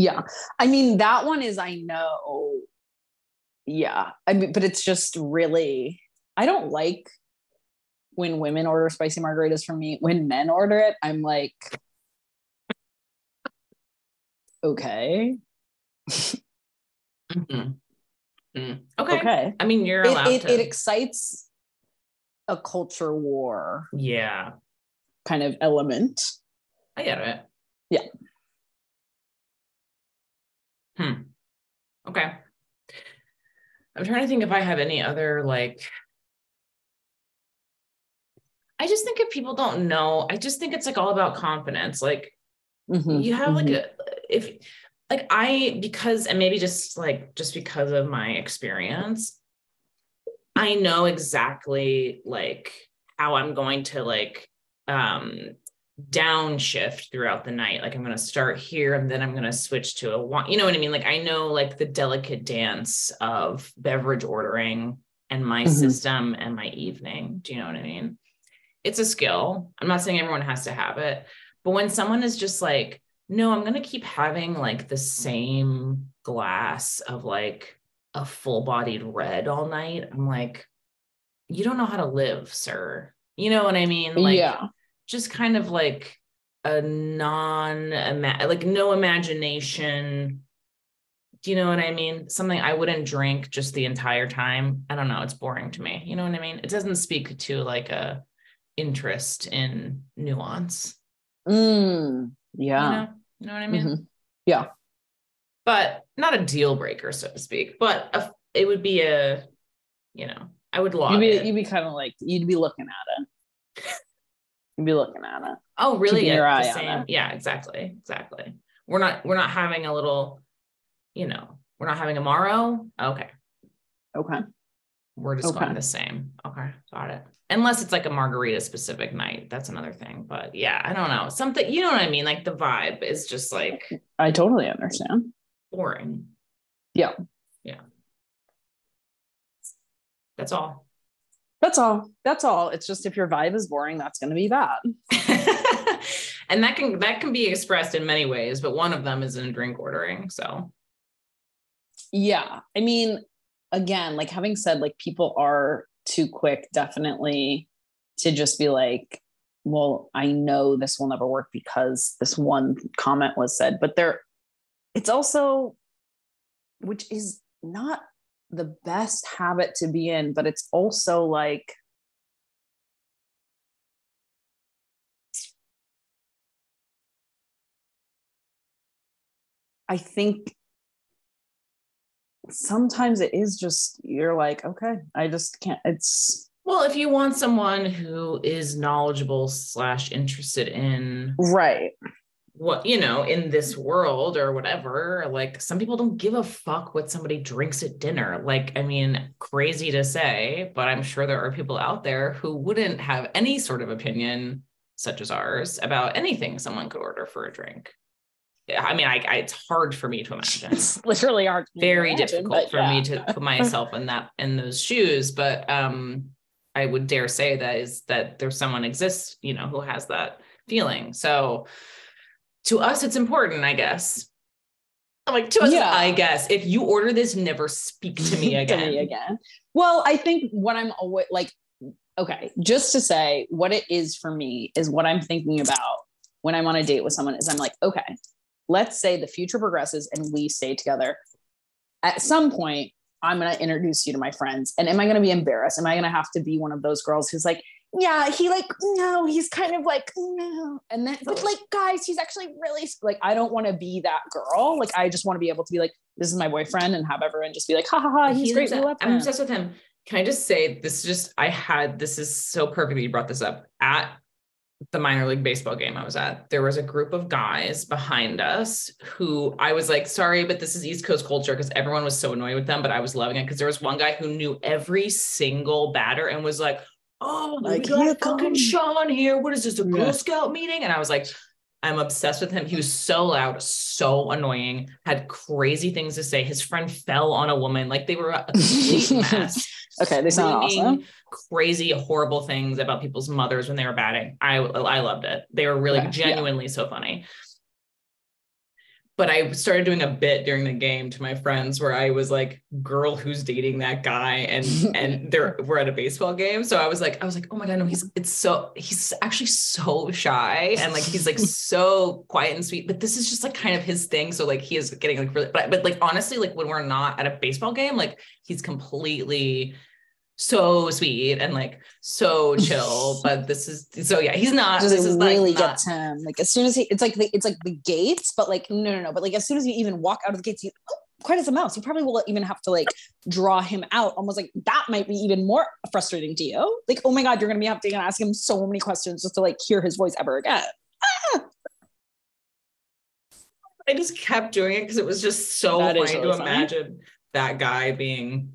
Speaker 2: Yeah. I mean, that one is, I know. Yeah. I mean, but it's just really, I don't like when women order spicy margaritas from me. When men order it, I'm like, okay.
Speaker 1: Mhm. Mm. Okay.
Speaker 2: Okay.
Speaker 1: I mean, you're
Speaker 2: It,
Speaker 1: allowed
Speaker 2: it,
Speaker 1: to.
Speaker 2: it excites a culture war
Speaker 1: yeah,
Speaker 2: kind of element.
Speaker 1: I get it.
Speaker 2: Yeah.
Speaker 1: Hmm. Okay. I'm trying to think if I have any other like. I just think if people don't know, I just think it's like all about confidence. Like
Speaker 2: Mhm,
Speaker 1: you have like
Speaker 2: mhm.
Speaker 1: a if like I because and maybe just like just because of my experience, I know exactly like how I'm going to like um downshift throughout the night. Like I'm going to start here and then I'm going to switch to a one. You know what I mean? Like I know like the delicate dance of beverage ordering and my mm-hmm. system and my evening. Do you know what I mean? It's a skill. I'm not saying everyone has to have it, but when someone is just like, no, I'm going to keep having like the same glass of like a full bodied red all night, I'm like, you don't know how to live, sir. You know what I mean? Like, yeah. Just kind of like a non, like no imagination. Do you know what I mean? Something I wouldn't drink just the entire time. I don't know. It's boring to me. You know what I mean? It doesn't speak to like a interest in nuance.
Speaker 2: Mm, yeah.
Speaker 1: You know, you know what I mean? Mm-hmm.
Speaker 2: Yeah.
Speaker 1: But not a deal breaker, so to speak, but a, it would be a, you know, I would log
Speaker 2: you'd be,
Speaker 1: it.
Speaker 2: You'd be kind of like, you'd be looking at it. You'd be looking at it.
Speaker 1: Oh, really? Keeping your eye on it. Yeah, exactly. Exactly. We're not, we're not having a little, you know, we're not having a morrow. Okay.
Speaker 2: Okay.
Speaker 1: We're just okay. going the same. Okay. Got it unless it's like a margarita specific night that's another thing but yeah i don't know something you know what i mean like the vibe is just like
Speaker 2: i totally understand
Speaker 1: boring
Speaker 2: yeah
Speaker 1: yeah that's all
Speaker 2: that's all that's all it's just if your vibe is boring that's going to be bad
Speaker 1: and that can that can be expressed in many ways but one of them is in drink ordering so
Speaker 2: yeah i mean again like having said like people are too quick, definitely, to just be like, well, I know this will never work because this one comment was said. But there, it's also, which is not the best habit to be in, but it's also like, I think sometimes it is just you're like okay i just can't it's
Speaker 1: well if you want someone who is knowledgeable slash interested in
Speaker 2: right
Speaker 1: what you know in this world or whatever like some people don't give a fuck what somebody drinks at dinner like i mean crazy to say but i'm sure there are people out there who wouldn't have any sort of opinion such as ours about anything someone could order for a drink I mean, I, I, it's hard for me to imagine.
Speaker 2: It's literally hard.
Speaker 1: Very imagine, difficult for yeah. me to put myself in that in those shoes. But um, I would dare say that is that there's someone exists, you know, who has that feeling. So to us, it's important, I guess. like to us, yeah. I guess if you order this, never speak to me again. to me
Speaker 2: again. Well, I think what I'm always like, okay, just to say what it is for me is what I'm thinking about when I'm on a date with someone is I'm like, okay, let's say the future progresses and we stay together. At some point, I'm going to introduce you to my friends. And am I going to be embarrassed? Am I going to have to be one of those girls who's like, yeah, he like, no, he's kind of like, no. And then, but like, guys, he's actually really like, I don't want to be that girl. Like, I just want to be able to be like, this is my boyfriend and have everyone just be like, ha ha ha, he's, he's great.
Speaker 1: Obsessed, I'm obsessed with him. Can I just say, this is just, I had, this is so perfect that you brought this up at the minor league baseball game I was at, there was a group of guys behind us who I was like, sorry, but this is East Coast culture because everyone was so annoyed with them, but I was loving it because there was one guy who knew every single batter and was like, oh, like, we got fucking Sean here. What is this, a Girl yeah. Scout meeting? And I was like, I'm obsessed with him. He was so loud, so annoying, had crazy things to say. His friend fell on a woman. Like they were a complete mess.
Speaker 2: okay, they sound awesome.
Speaker 1: Crazy, horrible things about people's mothers when they were batting. I I loved it. They were really genuinely yeah. so funny but I started doing a bit during the game to my friends where I was like, girl who's dating that guy and and they're we're at a baseball game. So I was like, I was like, oh my God, no, he's it's so he's actually so shy and like he's like so quiet and sweet, but this is just like kind of his thing. So like he is getting like really but but like honestly, like when we're not at a baseball game, like he's completely so sweet and like so chill. but this is so yeah, he's not.
Speaker 2: Just
Speaker 1: this is
Speaker 2: really
Speaker 1: like
Speaker 2: gets him. Like as soon as he, it's like the, it's like the gates, but like no no no. But like as soon as you even walk out of the gates, you oh, quiet as a mouse. You probably will even have to like draw him out. Almost like that might be even more frustrating to you. Like oh my god, you're gonna be having to ask him so many questions just to like hear his voice ever again. Ah!
Speaker 1: I just kept doing it because it was just so that funny really to funny. imagine that guy being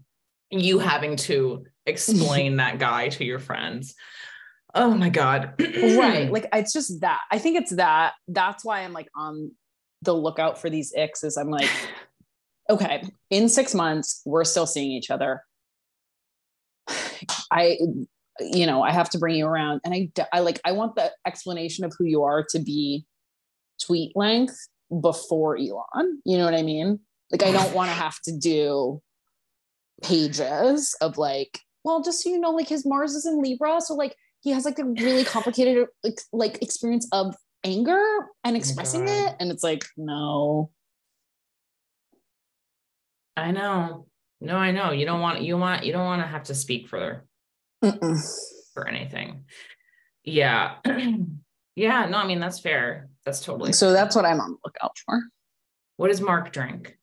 Speaker 1: you having to explain that guy to your friends. Oh my God.
Speaker 2: right. Like it's just that. I think it's that. That's why I'm like on the lookout for these icks is I'm like, okay, in six months, we're still seeing each other. I, you know, I have to bring you around. And I, I like, I want the explanation of who you are to be tweet length before Elon. You know what I mean? Like, I don't want to have to do pages of like, well, just so you know, like his Mars is in Libra. So like he has like a really complicated like, like experience of anger and oh expressing oh it. And it's like, no.
Speaker 1: I know. No, I know. You don't want you want you don't want to have to speak for for anything. Yeah. yeah, no, I mean that's fair. That's totally
Speaker 2: so fair. that's what I'm on the lookout for.
Speaker 1: What does Mark drink?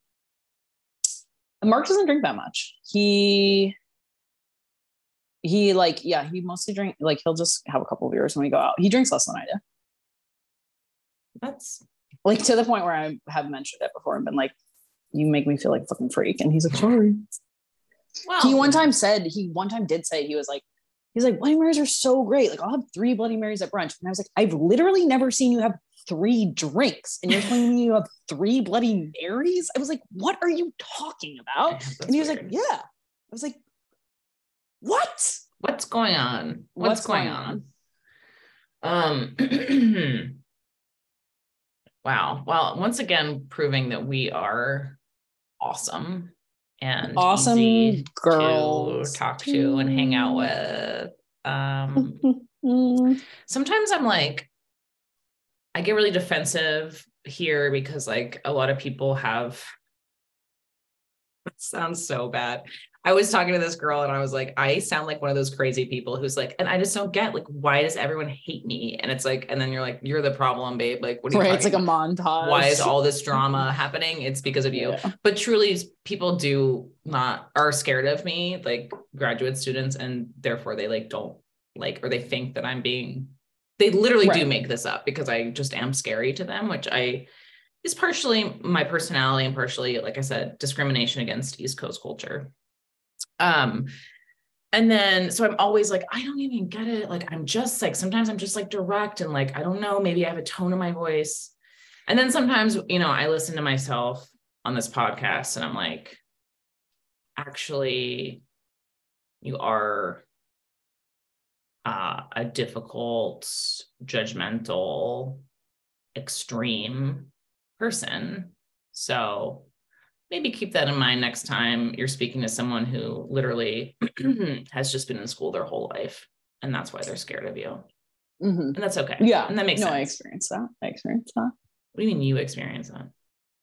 Speaker 2: Mark doesn't drink that much. He he like yeah he mostly drink like he'll just have a couple of beers when we go out. He drinks less than I do.
Speaker 1: That's
Speaker 2: like to the point where I have mentioned it before and been like, you make me feel like a fucking freak. And he's like, sorry. Well, he one time said, he one time did say, he was like, he's like, Bloody Marys are so great. Like, I'll have three Bloody Marys at brunch. And I was like, I've literally never seen you have three drinks. And you're telling me you have three Bloody Marys? I was like, what are you talking about? and he was weird. like, yeah. I was like, what?
Speaker 1: What's going on? What's, What's going, on? on? Um, wow. Well, once again, proving that we are awesome and
Speaker 2: awesome girls
Speaker 1: to talk to and hang out with. Um, sometimes I'm like, I get really defensive here because like a lot of people have. It sounds so bad. I was talking to this girl and I was like, I sound like one of those crazy people who's like, and I just don't get like, why does everyone hate me? And it's like, and then you're like, you're the problem, babe. Like, what are you right?
Speaker 2: It's like a montage.
Speaker 1: Why is all this drama happening? It's because of you. Yeah. But truly, people do not are scared of me, like graduate students, and therefore they like don't like or they think that I'm being. They literally right. do make this up because I just am scary to them, which I is partially my personality and partially, like I said, discrimination against East Coast culture. Um, and then so I'm always like, I don't even get it. Like, I'm just like, sometimes I'm just like direct and like, I don't know, maybe I have a tone in my voice. And then sometimes, you know, I listen to myself on this podcast and I'm like, actually, you are uh, a difficult, judgmental, extreme person. So maybe keep that in mind next time you're speaking to someone who literally has just been in school their whole life and that's why they're scared of you mm-hmm. and that's okay
Speaker 2: yeah
Speaker 1: and that makes
Speaker 2: no
Speaker 1: sense.
Speaker 2: i experienced that i experienced that
Speaker 1: what do you mean you experienced that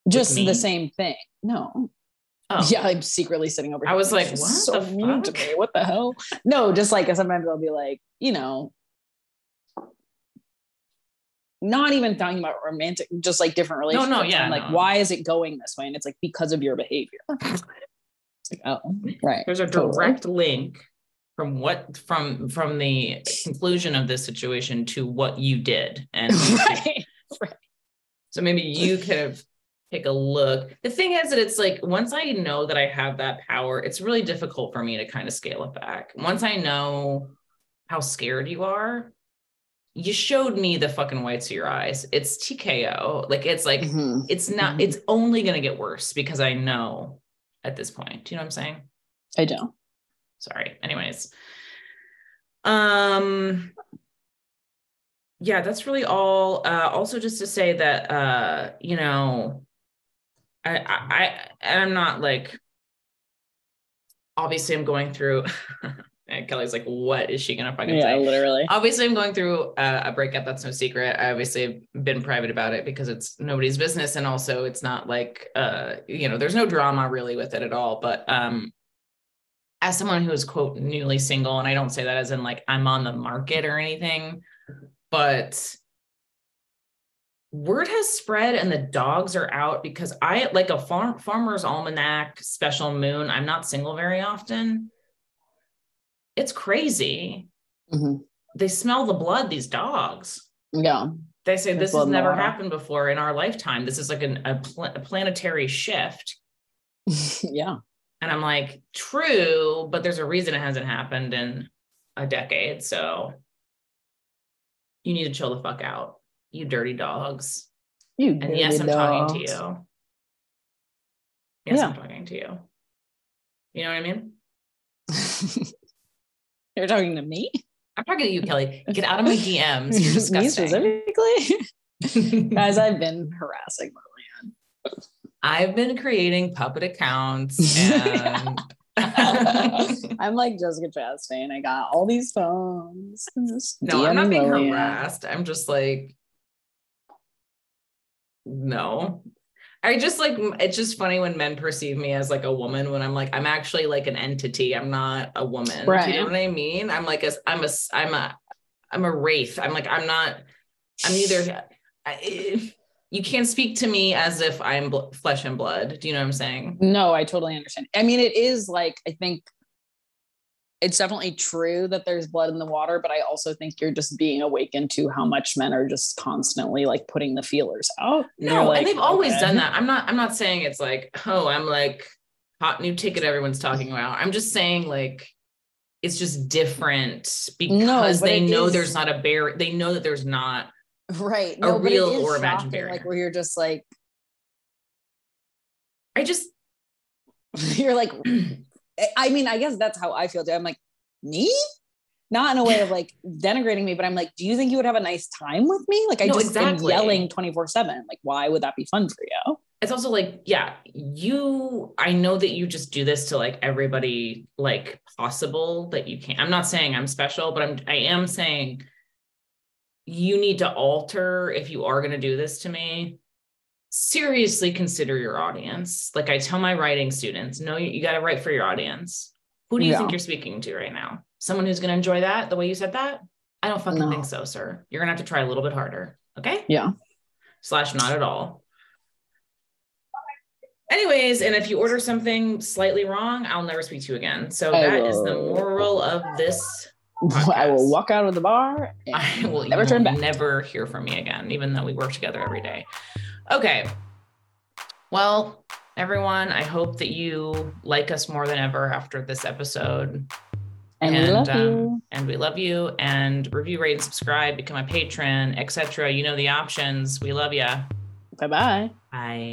Speaker 2: just the same thing no Oh. Yeah, I'm secretly sitting over. Here.
Speaker 1: I was like, what so to me.
Speaker 2: What the hell? No, just like sometimes I'll be like, you know, not even talking about romantic, just like different relationships.
Speaker 1: No, no, yeah.
Speaker 2: like,
Speaker 1: no.
Speaker 2: why is it going this way? And it's like because of your behavior. it's like, oh, right.
Speaker 1: There's a direct totally. link from what from from the conclusion of this situation to what you did. And right. right. So maybe you could have take a look. The thing is that it's like once I know that I have that power, it's really difficult for me to kind of scale it back. Once I know how scared you are, you showed me the fucking whites of your eyes. It's TKO. Like it's like mm-hmm. it's not mm-hmm. it's only gonna get worse because I know at this point. Do you know what I'm saying?
Speaker 2: I don't.
Speaker 1: Sorry. Anyways. Um yeah, that's really all. Uh also just to say that uh, you know, I I, I I'm not like obviously I'm going through And Kelly's like, what is she gonna fucking yeah, say?
Speaker 2: literally.
Speaker 1: Obviously, I'm going through a, a, breakup. That's no secret. I obviously have been private about it because it's nobody's business, and also it's not like, uh, you know, there's no drama really with it at all. But um, as someone who is quote newly single, and I don't say that as in like I'm on the market or anything, but word has spread and the dogs are out because I like a farm farmer's almanac special moon. I'm not single very often it's crazy. Mm-hmm. They smell the blood, these dogs.
Speaker 2: Yeah.
Speaker 1: They say this has never happened before in our lifetime. This is like an, a, pl- a planetary shift.
Speaker 2: yeah.
Speaker 1: And I'm like, true, but there's a reason it hasn't happened in a decade. So You need to chill the fuck out, you dirty dogs.
Speaker 2: You
Speaker 1: And yes, I'm talking to you. Yes,
Speaker 2: Yeah.
Speaker 1: I'm talking to you. You know what I mean?
Speaker 2: You're talking to me?
Speaker 1: I'm talking to you, Kelly. Get out of my DMs. You're
Speaker 2: me
Speaker 1: disgusting.
Speaker 2: specifically? Guys, I've been harassing Lillian.
Speaker 1: I've been creating puppet accounts and
Speaker 2: I'm like Jessica Chastain. I got all these phones.
Speaker 1: No, I'm not being
Speaker 2: Lillian.
Speaker 1: harassed. I'm just like, no. I just like it's just funny when men perceive me as like a woman when I'm like I'm actually like an entity. I'm not a woman. Do you know what I mean? I'm like a I'm a I'm a I'm a wraith. I'm like I'm not. I'm either. I, you can't speak to me as if I'm bl- flesh and blood. Do you know what I'm saying?
Speaker 2: No, I totally understand. I mean, it is like I think it's definitely true that there's blood in the water, but I also think you're just being awakened to how much men are just constantly like putting the feelers out. And
Speaker 1: No,
Speaker 2: like,
Speaker 1: and they've always done that. I'm not. I'm not saying it's like, oh, I'm like hot new ticket. Everyone's talking about. I'm just saying like, it's just different because
Speaker 2: but
Speaker 1: they know
Speaker 2: is-
Speaker 1: there's not a bear. They know that there's not.
Speaker 2: right
Speaker 1: a
Speaker 2: no,
Speaker 1: real or imagined barrier.
Speaker 2: like where you're just like
Speaker 1: I just
Speaker 2: you're like I mean, I guess that's how I feel too. I'm like, me? Not in a way of like denigrating me, but I'm like, do you think you would have a nice time with me? Like I
Speaker 1: No,
Speaker 2: just am yelling 24-7. Like, why would that be fun for you?
Speaker 1: it's also like yeah you i know that you just do this to like everybody like possible that you can't. i'm not saying i'm special but i'm i am saying you need to alter if you are going to do this to me seriously consider your audience like i tell my writing students no you, you got to write for your audience who do you think you're speaking to right now someone who's going to enjoy that the way you said that i don't fucking
Speaker 2: No.
Speaker 1: think so sir you're going to have to try a little bit harder okay
Speaker 2: Yeah.
Speaker 1: slash not at all. Anyways, and if you order something slightly wrong, I'll never speak to you again. So
Speaker 2: I
Speaker 1: that is the moral of this.
Speaker 2: I will walk out of the bar and
Speaker 1: I will
Speaker 2: never turn back.
Speaker 1: never hear from me again, even though we work together every day. Okay. Well, everyone, I hope that you like us more than ever after this episode.
Speaker 2: And, we love
Speaker 1: um,
Speaker 2: you.
Speaker 1: and we love you. And review, rate, and subscribe, become a patron, etc. You know the options. We love you.
Speaker 2: Bye bye.
Speaker 1: Bye.